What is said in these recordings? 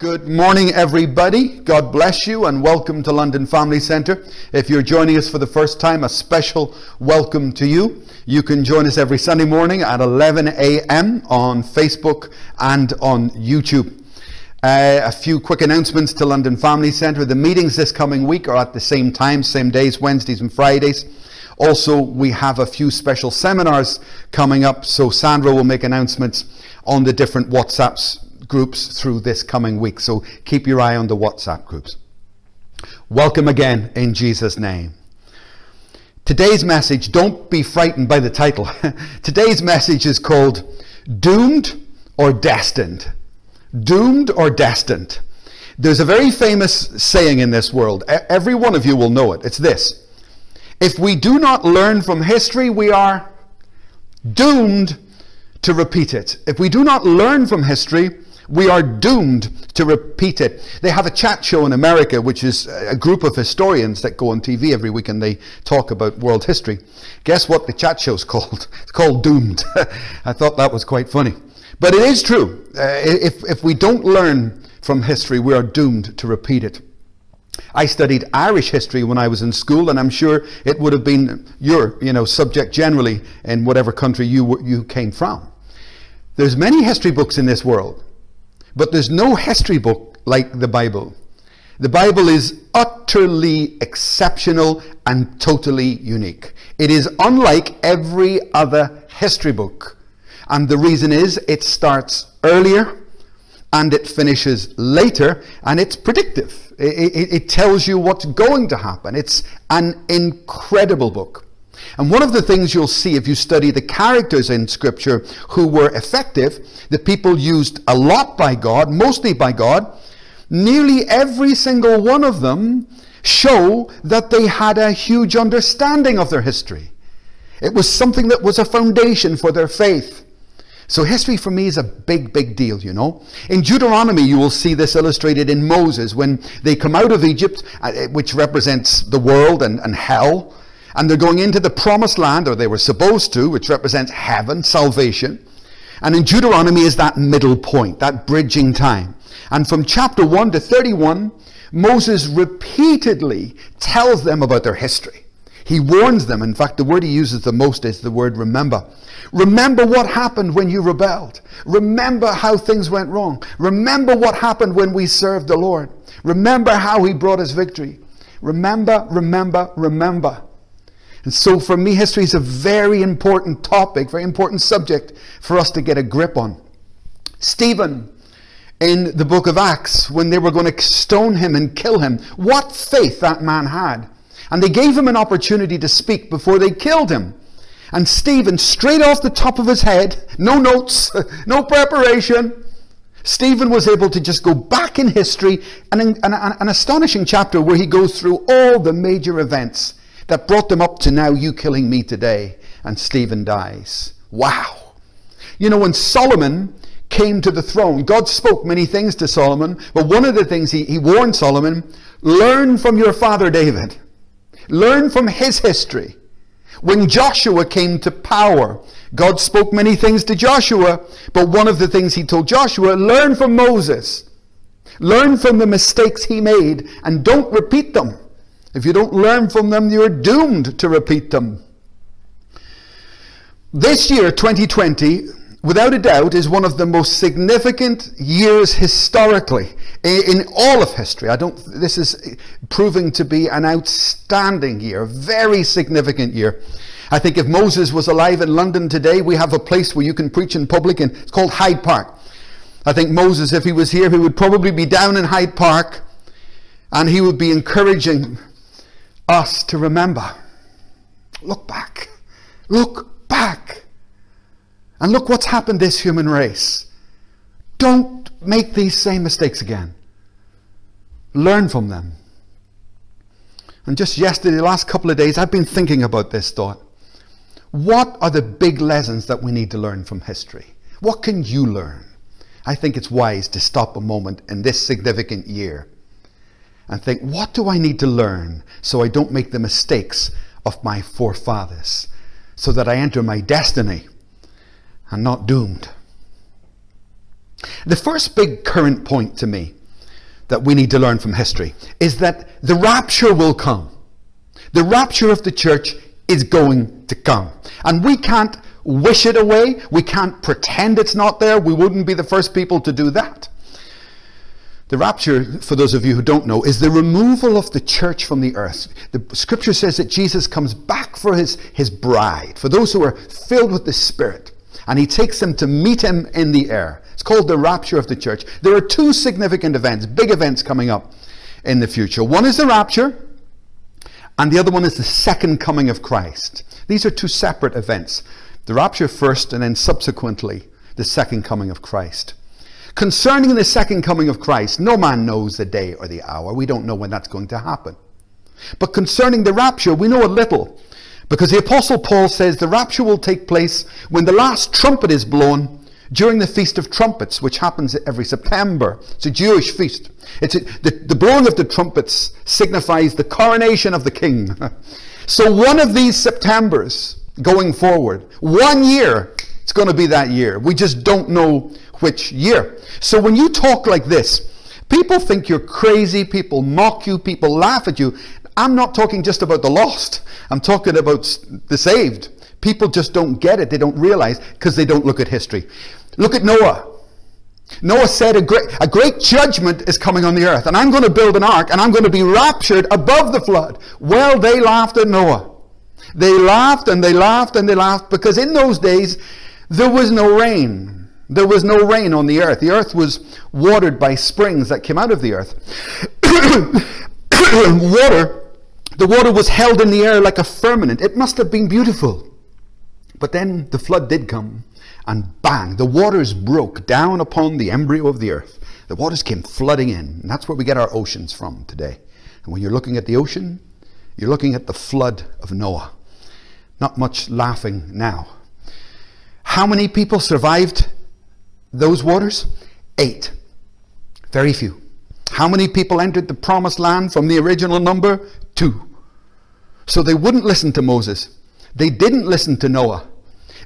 Good morning, everybody. God bless you and welcome to London Family Centre. If you're joining us for the first time, a special welcome to you. You can join us every Sunday morning at 11 a.m. on Facebook and on YouTube. Uh, a few quick announcements to London Family Centre. The meetings this coming week are at the same time, same days, Wednesdays and Fridays. Also, we have a few special seminars coming up, so Sandra will make announcements on the different WhatsApps groups through this coming week. So keep your eye on the WhatsApp groups. Welcome again in Jesus' name. Today's message, don't be frightened by the title. Today's message is called Doomed or Destined. Doomed or Destined. There's a very famous saying in this world. Every one of you will know it. It's this If we do not learn from history, we are doomed to repeat it. If we do not learn from history, we are doomed to repeat it. They have a chat show in America, which is a group of historians that go on TV every week and they talk about world history. Guess what the chat show's called? It's called Doomed. I thought that was quite funny. But it is true. Uh, if, if we don't learn from history, we are doomed to repeat it. I studied Irish history when I was in school, and I'm sure it would have been your, you know, subject generally in whatever country you, you came from. There's many history books in this world, but there's no history book like the Bible. The Bible is utterly exceptional and totally unique. It is unlike every other history book. And the reason is it starts earlier and it finishes later and it's predictive. It, it, it, tells you what's going to happen. It's an incredible book. And one of the things you'll see if you study the characters in Scripture who were effective, the people used a lot by God, mostly by God, nearly every single one of them show that they had a huge understanding of their history. It was something that was a foundation for their faith. So history for me is a big, big deal, you know. In Deuteronomy, you will see this illustrated in Moses when they come out of Egypt, uh, which represents the world and, and hell. And they're going into the promised land, or they were supposed to, which represents heaven, salvation. And in Deuteronomy is that middle point, that bridging time. And from chapter 1 to 31, Moses repeatedly tells them about their history. He warns them. In fact, the word he uses the most is the word remember. Remember what happened when you rebelled. Remember how things went wrong. Remember what happened when we served the Lord. Remember how he brought us victory. Remember, remember, remember. And so for me, history is a very important topic, very important subject for us to get a grip on. Stephen, in the book of Acts, when they were going to stone him and kill him, what faith that man had. And they gave him an opportunity to speak before they killed him. And Stephen, straight off the top of his head, no notes, no preparation, Stephen was able to just go back in history, an, an, an astonishing chapter where he goes through all the major events that brought them up to now you killing me today and Stephen dies. Wow. You know, when Solomon came to the throne, God spoke many things to Solomon, but one of the things he, he warned Solomon learn from your father David, learn from his history. When Joshua came to power, God spoke many things to Joshua, but one of the things he told Joshua learn from Moses. Learn from the mistakes he made and don't repeat them. If you don't learn from them, you're doomed to repeat them. This year, 2020, without a doubt, is one of the most significant years historically in all of history. I don't. This is proving to be an outstanding year, a very significant year. I think if Moses was alive in London today, we have a place where you can preach in public, and it's called Hyde Park. I think Moses, if he was here, he would probably be down in Hyde Park, and he would be encouraging us to remember. Look back. Look back. And look what's happened this human race. Don't make these same mistakes again. Learn from them. And just yesterday, the last couple of days, I've been thinking about this thought. What are the big lessons that we need to learn from history? What can you learn? I think it's wise to stop a moment in this significant year and think, what do I need to learn so I don't make the mistakes of my forefathers, so that I enter my destiny and not doomed? The first big current point to me that we need to learn from history is that the rapture will come. The rapture of the church is going to come. And we can't wish it away. We can't pretend it's not there. We wouldn't be the first people to do that. The rapture, for those of you who don't know, is the removal of the church from the earth. The scripture says that Jesus comes back for his, his bride, for those who are filled with the Spirit, and he takes them to meet him in the air. It's called the rapture of the church. There are two significant events, big events coming up in the future. One is the rapture, and the other one is the second coming of Christ. These are two separate events. The rapture first, and then subsequently, the second coming of Christ. Concerning the second coming of Christ, no man knows the day or the hour. We don't know when that's going to happen. But concerning the rapture, we know a little. Because the Apostle Paul says the rapture will take place when the last trumpet is blown during the Feast of Trumpets, which happens every September. It's a Jewish feast. It's a, the, the blowing of the trumpets signifies the coronation of the king. so one of these Septembers going forward, one year, it's going to be that year. We just don't know which year. So when you talk like this, people think you're crazy, people mock you, people laugh at you. I'm not talking just about the lost, I'm talking about the saved. People just don't get it, they don't realize because they don't look at history. Look at Noah. Noah said a great, a great judgment is coming on the earth, and I'm going to build an ark, and I'm going to be raptured above the flood. Well, they laughed at Noah. They laughed and they laughed and they laughed because in those days there was no rain. There was no rain on the earth. The earth was watered by springs that came out of the earth. water, the water was held in the air like a firmament. It must have been beautiful. But then the flood did come, and bang, the waters broke down upon the embryo of the earth. The waters came flooding in. And that's where we get our oceans from today. And when you're looking at the ocean, you're looking at the flood of Noah. Not much laughing now. How many people survived those waters? Eight. Very few. How many people entered the promised land from the original number? Two. So they wouldn't listen to Moses. They didn't listen to Noah.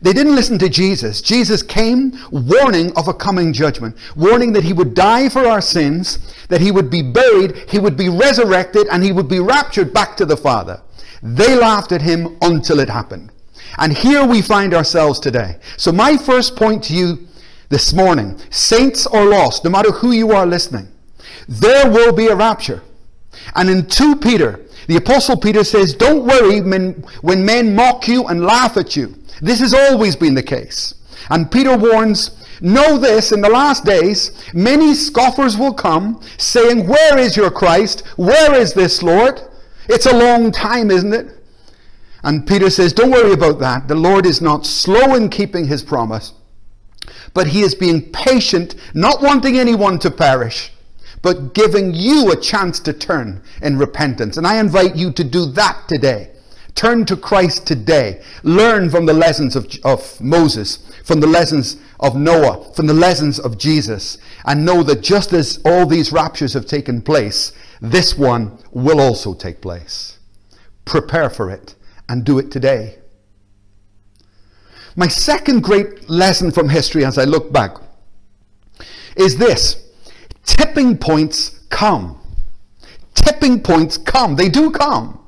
They didn't listen to Jesus. Jesus came warning of a coming judgment, warning that he would die for our sins, that he would be buried, he would be resurrected, and he would be raptured back to the Father. They laughed at him until it happened. And here we find ourselves today. So my first point to you this morning, saints or lost, no matter who you are listening, there will be a rapture. And in 2 Peter, the Apostle Peter says, Don't worry when, when men mock you and laugh at you. This has always been the case. And Peter warns, Know this, in the last days, many scoffers will come, saying, Where is your Christ? Where is this Lord? It's a long time, isn't it? And Peter says, Don't worry about that. The Lord is not slow in keeping his promise but he is being patient, not wanting anyone to perish, but giving you a chance to turn in repentance. And I invite you to do that today. Turn to Christ today. Learn from the lessons of, of Moses, from the lessons of Noah, from the lessons of Jesus, and know that just as all these raptures have taken place, this one will also take place. Prepare for it and do it today. My second great lesson from history as I look back is this tipping points come. Tipping points come. They do come.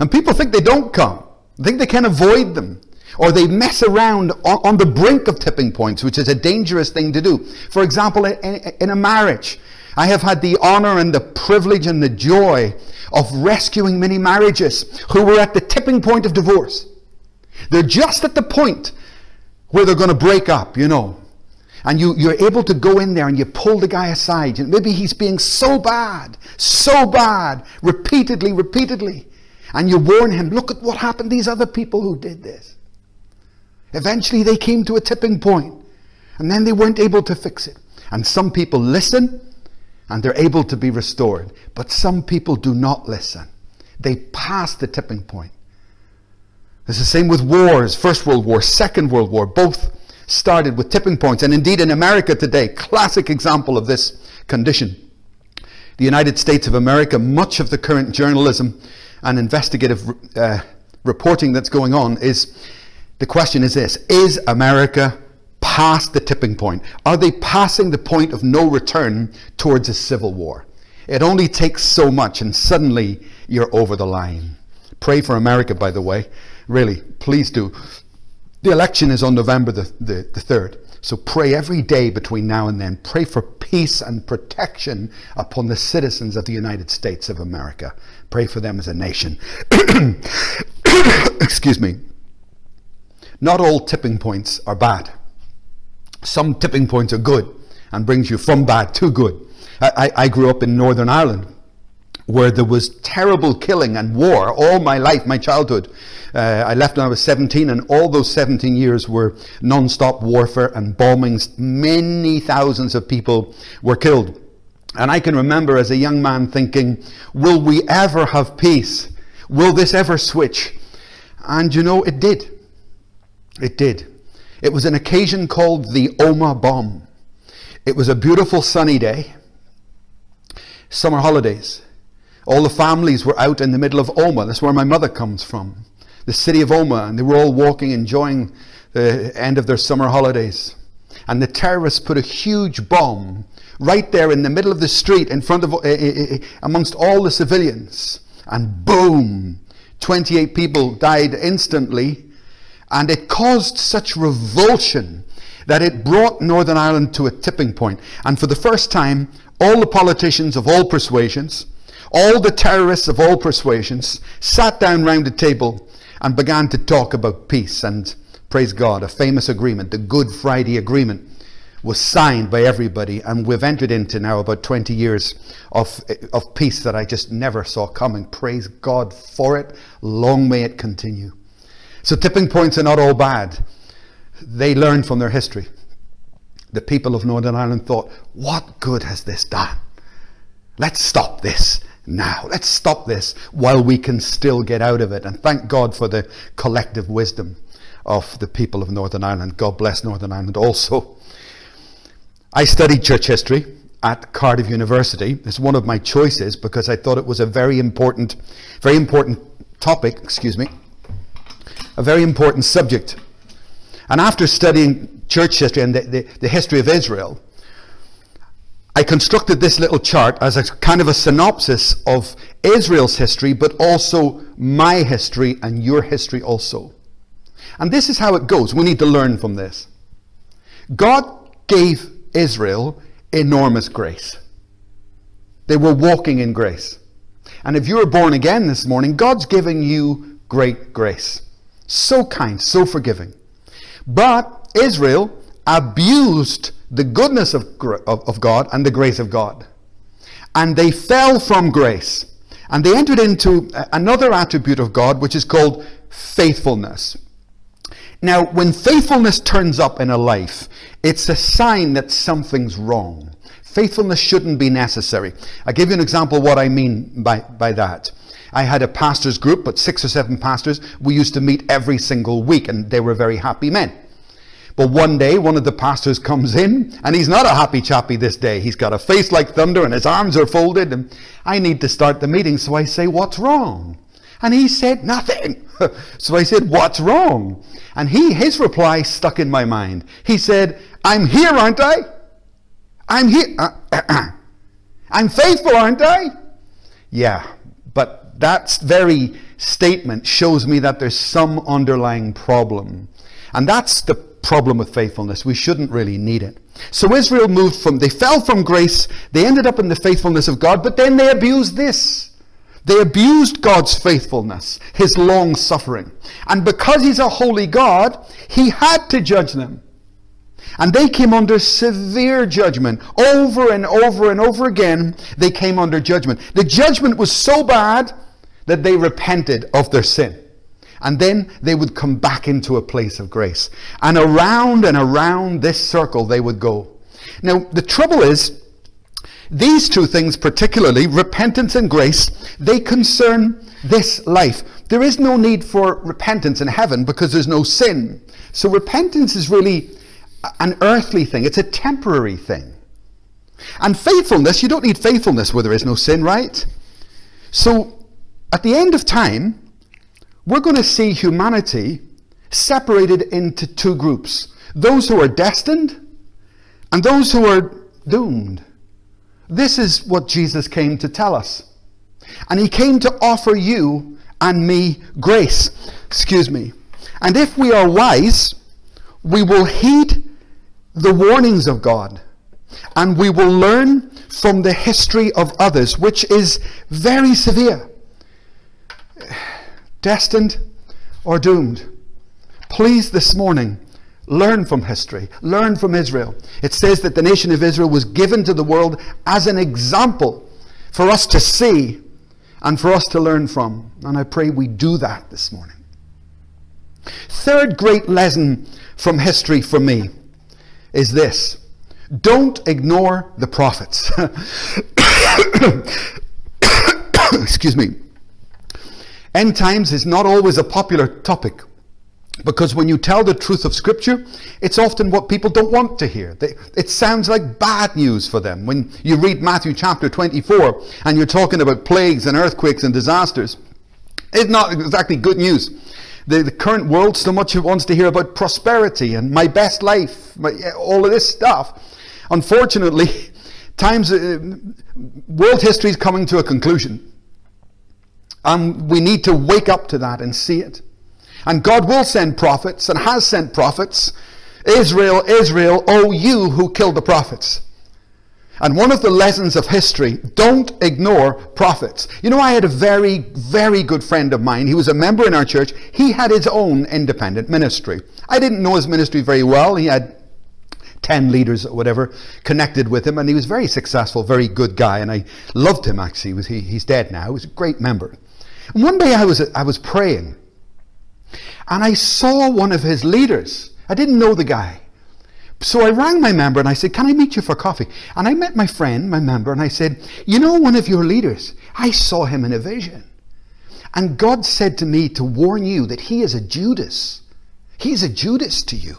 And people think they don't come, they think they can avoid them. Or they mess around on, on the brink of tipping points, which is a dangerous thing to do. For example, in, in a marriage, I have had the honor and the privilege and the joy of rescuing many marriages who were at the tipping point of divorce. They're just at the point where they're going to break up, you know. And you, you're able to go in there and you pull the guy aside. And maybe he's being so bad, so bad, repeatedly, repeatedly. And you warn him, look at what happened these other people who did this. Eventually they came to a tipping point, and then they weren't able to fix it. And some people listen and they're able to be restored. But some people do not listen. They pass the tipping point. It's the same with wars. First World War, Second World War, both started with tipping points. And indeed in America today, classic example of this condition. The United States of America, much of the current journalism and investigative uh, reporting that's going on is, the question is this, is America past the tipping point? Are they passing the point of no return towards a civil war? It only takes so much, and suddenly you're over the line. Pray for America, by the way. Really, please do. The election is on November the, the, the 3rd. So pray every day between now and then. Pray for peace and protection upon the citizens of the United States of America. Pray for them as a nation. Excuse me. Not all tipping points are bad. Some tipping points are good and brings you from bad to good. I, I grew up in Northern Ireland where there was terrible killing and war all my life, my childhood. Uh, I left when I was 17, and all those 17 years were non stop warfare and bombings. Many thousands of people were killed. And I can remember as a young man thinking, will we ever have peace? Will this ever switch? And you know, it did. It did. It was an occasion called the Omagh bomb. It was a beautiful sunny day, summer holidays. All the families were out in the middle of Omagh. That's where my mother comes from. The city of Omagh. And they were all walking, enjoying the end of their summer holidays. And the terrorists put a huge bomb right there in the middle of the street in front of, uh, uh, amongst all the civilians. And boom, 28 people died instantly. And it caused such revulsion that it brought Northern Ireland to a tipping point. And for the first time, all the politicians of all persuasions, all the terrorists of all persuasions sat down round a table and began to talk about peace. And praise God, a famous agreement, the Good Friday Agreement, was signed by everybody. And we've entered into now about 20 years of, of peace that I just never saw coming. Praise God for it. Long may it continue. So, tipping points are not all bad. They learned from their history. The people of Northern Ireland thought, what good has this done? Let's stop this now. Let's stop this while we can still get out of it. And thank God for the collective wisdom of the people of Northern Ireland. God bless Northern Ireland also. I studied church history at Cardiff University. It's one of my choices because I thought it was a very important, very important topic, excuse me, a very important subject. And after studying church history and the, the, the history of Israel, I constructed this little chart as a kind of a synopsis of Israel's history, but also my history and your history also. And this is how it goes. We need to learn from this. God gave Israel enormous grace. They were walking in grace. And if you were born again this morning, God's giving you great grace. So kind, so forgiving. But Israel abused the goodness of, of, of God and the grace of God. And they fell from grace. And they entered into another attribute of God, which is called faithfulness. Now, when faithfulness turns up in a life, it's a sign that something's wrong. Faithfulness shouldn't be necessary. I'll give you an example of what I mean by, by that. I had a pastors group, but six or seven pastors. We used to meet every single week, and they were very happy men. But one day, one of the pastors comes in, and he's not a happy chappy this day. He's got a face like thunder, and his arms are folded. And I need to start the meeting, so I say, What's wrong? And he said, Nothing. so I said, What's wrong? And he, his reply stuck in my mind. He said, I'm here, aren't I? I'm here. I'm faithful, aren't I? Yeah, but that very statement shows me that there's some underlying problem. And that's the problem with faithfulness. We shouldn't really need it. So Israel moved from, they fell from grace, they ended up in the faithfulness of God, but then they abused this. They abused God's faithfulness, his long suffering. And because he's a holy God, he had to judge them. And they came under severe judgment. Over and over and over again, they came under judgment. The judgment was so bad that they repented of their sin. And then they would come back into a place of grace. And around and around this circle they would go. Now, the trouble is, these two things, particularly repentance and grace, they concern this life. There is no need for repentance in heaven because there's no sin. So repentance is really an earthly thing, it's a temporary thing. And faithfulness, you don't need faithfulness where there is no sin, right? So at the end of time, we're going to see humanity separated into two groups those who are destined and those who are doomed. This is what Jesus came to tell us. And he came to offer you and me grace. Excuse me. And if we are wise, we will heed the warnings of God and we will learn from the history of others, which is very severe. Destined or doomed. Please, this morning, learn from history, learn from Israel. It says that the nation of Israel was given to the world as an example for us to see and for us to learn from. And I pray we do that this morning. Third great lesson from history for me is this don't ignore the prophets. Excuse me. End times is not always a popular topic because when you tell the truth of Scripture, it's often what people don't want to hear. it sounds like bad news for them. When you read Matthew chapter 24 and you're talking about plagues and earthquakes and disasters, it's not exactly good news the, the current world so much wants to hear about prosperity and my best life, my, all of this stuff. Unfortunately, times uh, world history is coming to a conclusion. And we need to wake up to that and see it. And God will send prophets and has sent prophets. Israel, Israel, oh you who killed the prophets. And one of the lessons of history, don't ignore prophets. You know, I had a very, very good friend of mine. He was a member in our church. He had his own independent ministry. I didn't know his ministry very well. He had 10 leaders or whatever connected with him, and he was very successful, very good guy, and I loved him actually. He was, he, he's dead now. He was a great member. And one day I was, I was praying, and I saw one of his leaders. I didn't know the guy. So I rang my member and I said, Can I meet you for coffee? And I met my friend, my member, and I said, You know, one of your leaders, I saw him in a vision. And God said to me to warn you that he is a Judas. He's a Judas to you.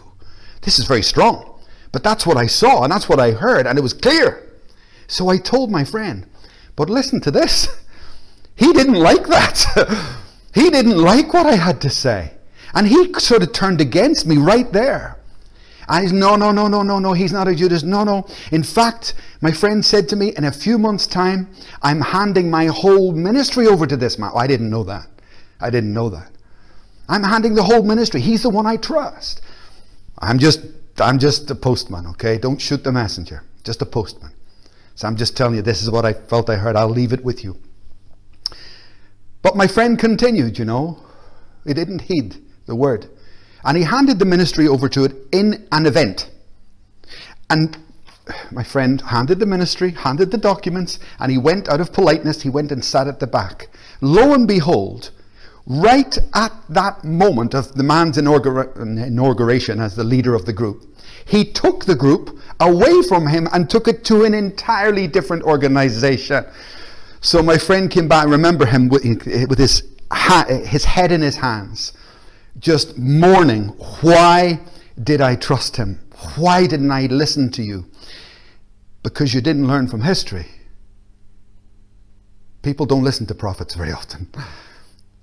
This is very strong. But that's what I saw and that's what I heard, and it was clear. So I told my friend, But listen to this. He didn't like that. he didn't like what I had to say. And he sort of turned against me right there. He's, no, no, no, no, no, no, he's not a Judas. No, no. In fact, my friend said to me, in a few months' time, I'm handing my whole ministry over to this man. I didn't know that. I didn't know that. I'm handing the whole ministry. He's the one I trust. I'm just, I'm just a postman, okay? Don't shoot the messenger. Just a postman. So I'm just telling you, this is what I felt I heard. I'll leave it with you. But my friend continued, you know. He didn't heed the word. And he handed the ministry over to it in an event. And my friend handed the ministry, handed the documents, and he went out of politeness, he went and sat at the back. Lo and behold, right at that moment of the man's inaugura- inauguration as the leader of the group, he took the group away from him and took it to an entirely different organization. So my friend came back, remember him with, his, his head in his hands just mourning, why did I trust him? Why didn't I listen to you? Because you didn't learn from history. People don't listen to prophets very often.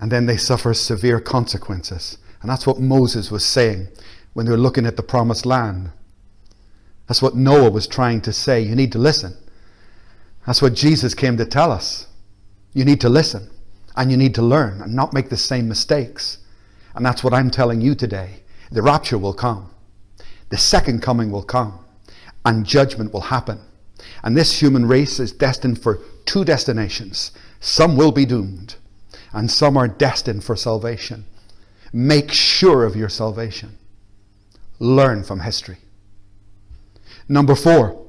And then they suffer severe consequences. And that's what Moses was saying when they were looking at the promised land. That's what Noah was trying to say. You need to listen. That's what Jesus came to tell us. You need to listen and you need to learn and not make the same mistakes. And that's what I'm telling you today. The rapture will come. The second coming will come. And judgment will happen. And this human race is destined for two destinations. Some will be doomed, and some are destined for salvation. Make sure of your salvation. Learn from history. Number four,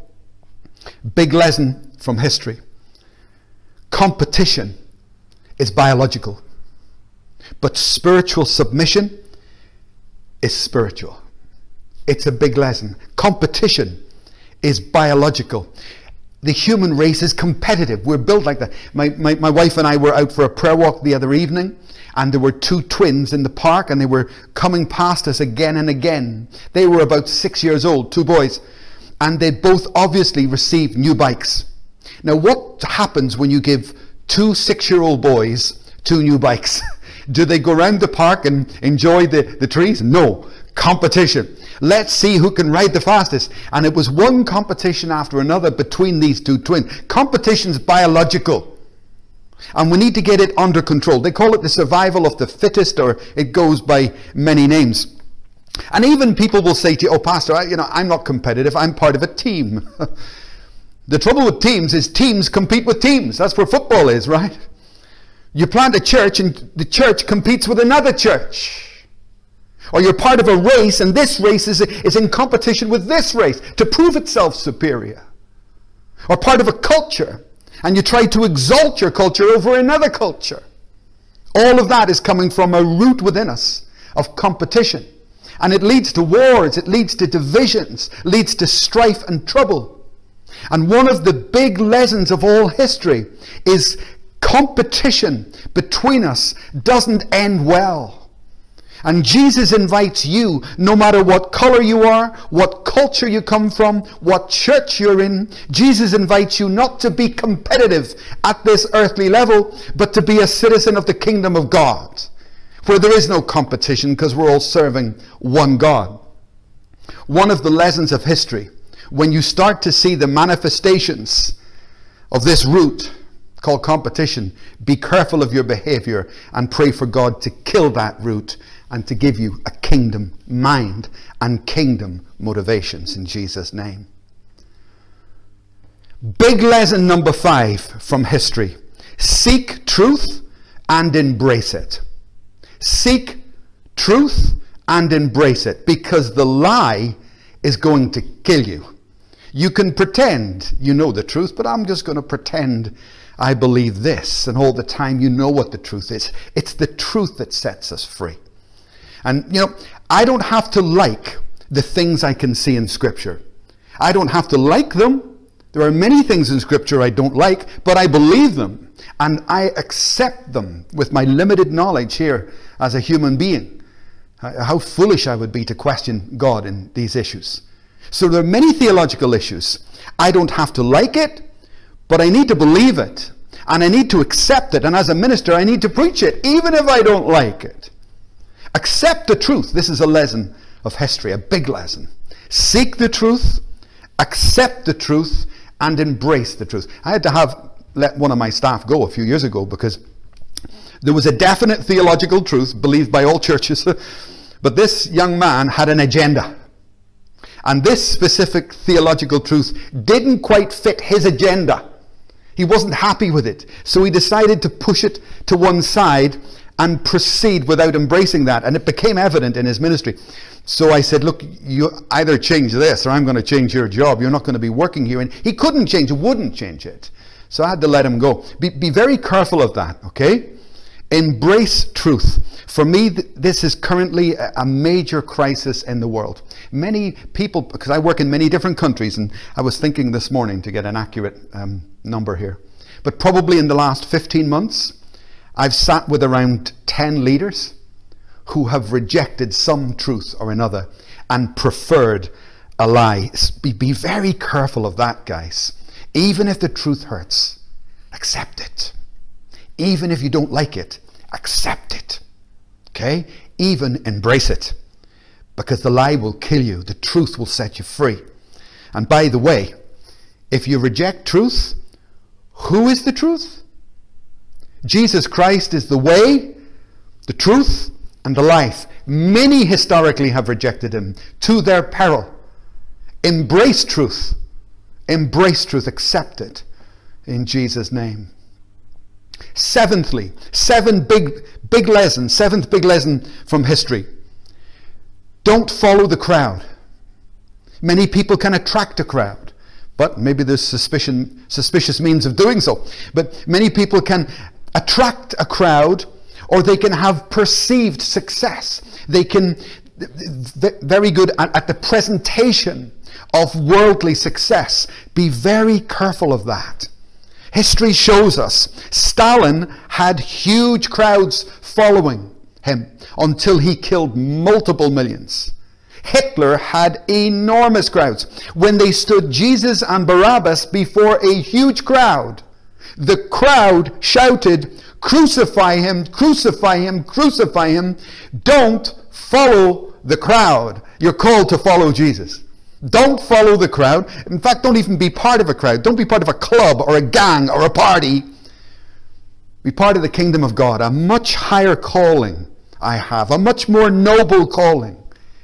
big lesson from history. Competition is biological. But spiritual submission is spiritual. It's a big lesson. Competition is biological. The human race is competitive. We're built like that. My, my, my wife and I were out for a prayer walk the other evening, and there were two twins in the park, and they were coming past us again and again. They were about six years old, two boys, and they both obviously received new bikes. Now, what happens when you give two six year old boys two new bikes? Do they go around the park and enjoy the, the trees? No. competition. Let's see who can ride the fastest. And it was one competition after another between these two twins. Competition's biological. And we need to get it under control. They call it the survival of the fittest, or it goes by many names. And even people will say to you, "Oh, Pastor, I, you know, I'm not competitive. I'm part of a team." the trouble with teams is teams compete with teams. That's where football is, right? You plant a church, and the church competes with another church. Or you're part of a race, and this race is, is in competition with this race to prove itself superior. Or part of a culture, and you try to exalt your culture over another culture. All of that is coming from a root within us of competition. And it leads to wars, it leads to divisions, leads to strife and trouble. And one of the big lessons of all history is competition between us doesn't end well. And Jesus invites you, no matter what color you are, what culture you come from, what church you're in, Jesus invites you not to be competitive at this earthly level, but to be a citizen of the kingdom of God, where there is no competition because we're all serving one God. One of the lessons of history, when you start to see the manifestations of this root called competition, be careful of your behavior and pray for God to kill that root and to give you a kingdom mind and kingdom motivations in Jesus' name. Big lesson number five from history seek truth and embrace it. Seek truth and embrace it because the lie is going to kill you. You can pretend you know the truth, but I'm just going to pretend I believe this, and all the time you know what the truth is. It's the truth that sets us free. And, you know, I don't have to like the things I can see in Scripture. I don't have to like them. There are many things in Scripture I don't like, but I believe them. And I accept them with my limited knowledge here as a human being. How foolish I would be to question God in these issues. So there are many theological issues. I don't have to like it, but I need to believe it. And I need to accept it. And as a minister, I need to preach it, even if I don't like it. Accept the truth. This is a lesson of history, a big lesson. Seek the truth, accept the truth, and embrace the truth. I had to have let one of my staff go a few years ago because there was a definite theological truth believed by all churches, but this young man had an agenda. And this specific theological truth didn't quite fit his agenda. He wasn't happy with it. So he decided to push it to one side and proceed without embracing that. And it became evident in his ministry. So I said, Look, you either change this or I'm going to change your job. You're not going to be working here. And he couldn't change wouldn't change it. So I had to let him go. Be, be very careful of that, okay? Embrace truth. For me, th- this is currently a, a major crisis in the world. Many people, because I work in many different countries, and I was thinking this morning to get an accurate um, number here, but probably in the last 15 months, I've sat with around 10 leaders who have rejected some truth or another and preferred a lie. Be, be very careful of that, guys. Even if the truth hurts, accept it. Even if you don't like it, accept it. Okay? Even embrace it. Because the lie will kill you, the truth will set you free. And by the way, if you reject truth, who is the truth? Jesus Christ is the way, the truth, and the life. Many historically have rejected him to their peril. Embrace truth. Embrace truth. Accept it in Jesus' name. Seventhly, seven big, big lessons, seventh big lesson from history. Don't follow the crowd. Many people can attract a crowd, but maybe there's suspicion, suspicious means of doing so. But many people can attract a crowd or they can have perceived success. They can, very good at, at the presentation of worldly success. Be very careful of that. History shows us Stalin had huge crowds following him until he killed multiple millions. Hitler had enormous crowds. When they stood Jesus and Barabbas before a huge crowd, the crowd shouted, Crucify him, crucify him, crucify him. Don't follow the crowd. You're called to follow Jesus. Don't follow the crowd. In fact, don't even be part of a crowd. Don't be part of a club or a gang or a party. Be part of the kingdom of God. A much higher calling I have, a much more noble calling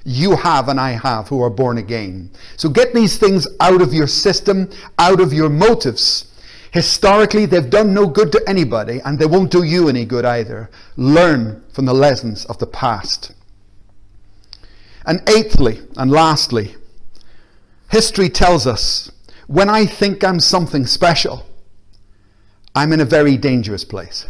you have and I have who are born again. So get these things out of your system, out of your motives. Historically, they've done no good to anybody and they won't do you any good either. Learn from the lessons of the past. And eighthly and lastly, history tells us when I think I'm something special, I'm in a very dangerous place.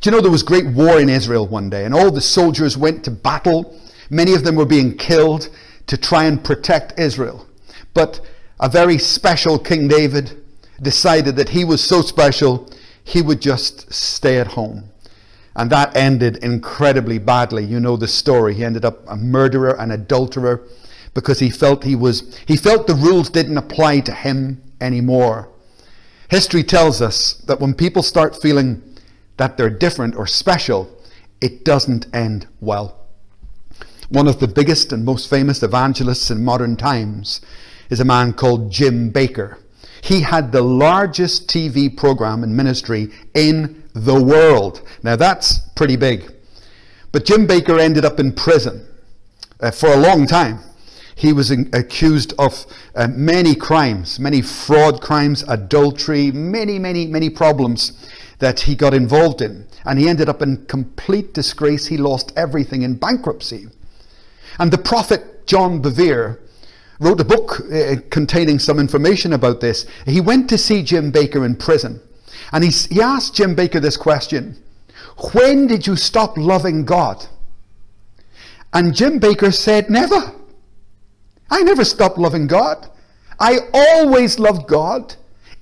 Do you know there was great war in Israel one day and all the soldiers went to battle Many of them were being killed to try and protect Israel. But a very special King David decided that he was so special, he would just stay at home. And that ended incredibly badly. You know the story. He ended up a murderer, an adulterer, because he felt he was he felt the rules didn't apply to him anymore. History tells us that when people start feeling that they're different or special, it doesn't end well. One of the biggest and most famous evangelists in modern times is a man called Jim Bakker. He had the largest TV program and ministry in the world. Now that's pretty big. But Jim Bakker ended up in prison uh, for a long time. He was accused of uh, many crimes, many fraud crimes, adultery, many, many, many problems that he got involved in. And he ended up in complete disgrace. He lost everything in bankruptcy. And the prophet John Bevere wrote a book uh, containing some information about this. He went to see Jim Bakker in prison. And he, he asked Jim Bakker this question When did you stop loving God? And Jim Bakker said, Never. I never stopped loving God. I always loved God.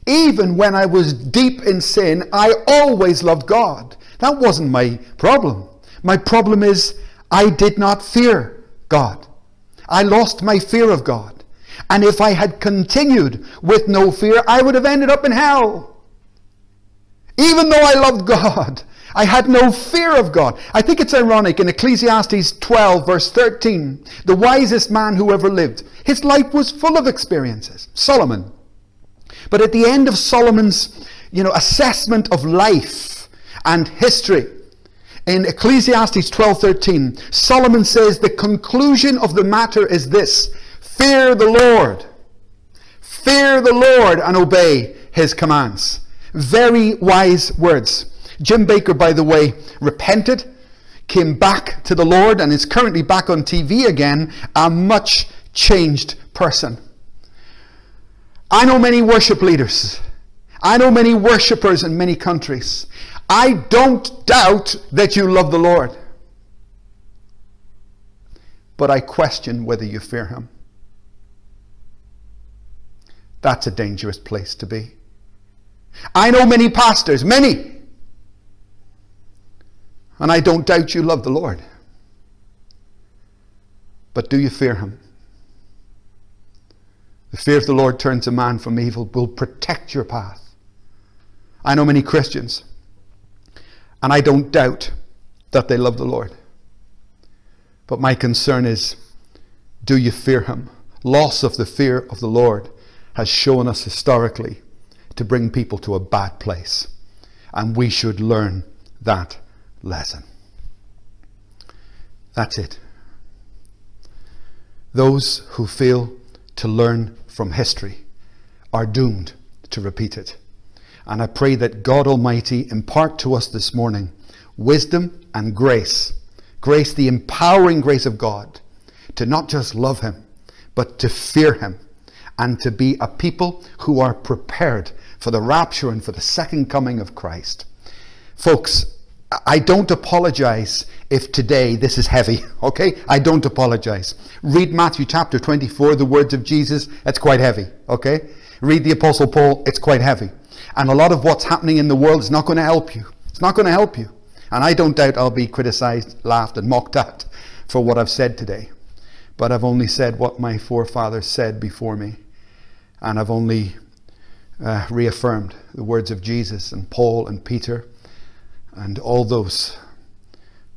Even when I was deep in sin, I always loved God. That wasn't my problem. My problem is I did not fear God. I lost my fear of God. And if I had continued with no fear, I would have ended up in hell. Even though I loved God, I had no fear of God. I think it's ironic in Ecclesiastes 12, verse 13, the wisest man who ever lived, his life was full of experiences. Solomon. But at the end of Solomon's you know, assessment of life and history, in Ecclesiastes 12:13, Solomon says the conclusion of the matter is this: fear the Lord. Fear the Lord and obey his commands. Very wise words. Jim Bakker, by the way, repented, came back to the Lord, and is currently back on TV again, a much changed person. I know many worship leaders. I know many worshippers in many countries. I don't doubt that you love the Lord. But I question whether you fear him. That's a dangerous place to be. I know many pastors, many. And I don't doubt you love the Lord. But do you fear him? The fear of the Lord turns a man from evil, will protect your path. I know many Christians and I don't doubt that they love the Lord. But my concern is do you fear Him? Loss of the fear of the Lord has shown us historically to bring people to a bad place. And we should learn that lesson. That's it. Those who fail to learn from history are doomed to repeat it. And I pray that God Almighty impart to us this morning wisdom and grace. Grace, the empowering grace of God, to not just love Him, but to fear Him and to be a people who are prepared for the rapture and for the second coming of Christ. Folks, I don't apologize if today this is heavy, okay? I don't apologize. Read Matthew chapter 24, the words of Jesus, it's quite heavy, okay? Read the Apostle Paul, it's quite heavy. And a lot of what's happening in the world is not going to help you. It's not going to help you. And I don't doubt I'll be criticized, laughed, and mocked at for what I've said today. But I've only said what my forefathers said before me. And I've only uh, reaffirmed the words of Jesus and Paul and Peter and all those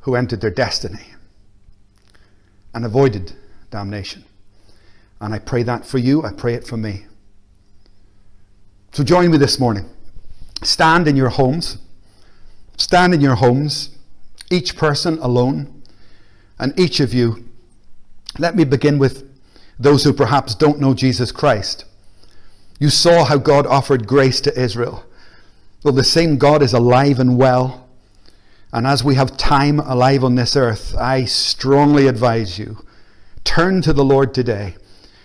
who entered their destiny. and avoided damnation. And I pray that for you. I pray it for me. So join me this morning. Stand in your homes. Stand in your homes, each person alone, and each of you. Let me begin with those who perhaps don't know Jesus Christ. You saw how God offered grace to Israel. Well, the same God is alive and well. And as we have time alive on this earth, I strongly advise you turn to the Lord today.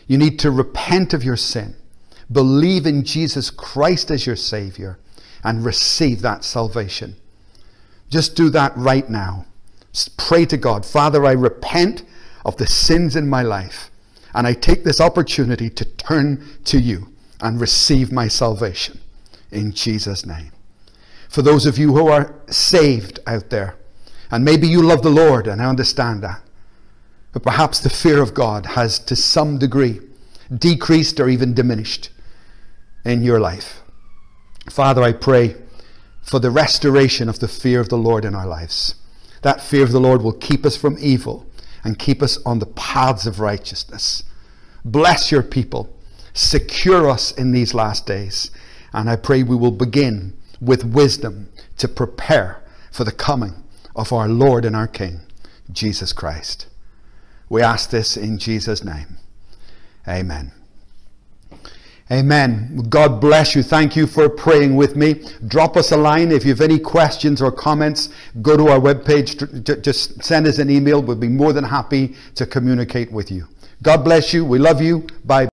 You need to repent of your sin, believe in Jesus Christ as your Savior, and receive that salvation. Just do that right now. Pray to God, Father, I repent of the sins in my life, and I take this opportunity to turn to you and receive my salvation in Jesus' name. For those of you who are saved out there, and maybe you love the Lord, and I understand that, but perhaps the fear of God has to some degree decreased or even diminished in your life. Father, I pray for the restoration of the fear of the Lord in our lives. That fear of the Lord will keep us from evil and keep us on the paths of righteousness. Bless your people. Secure us in these last days. And I pray we will begin with wisdom to prepare for the coming of our Lord and our King, Jesus Christ. We ask this in Jesus' name. Amen. Amen. God bless you. Thank you for praying with me. Drop us a line if you have any questions or comments. Go to our webpage. Just send us an email. We'll be more than happy to communicate with you. God bless you. We love you. Bye.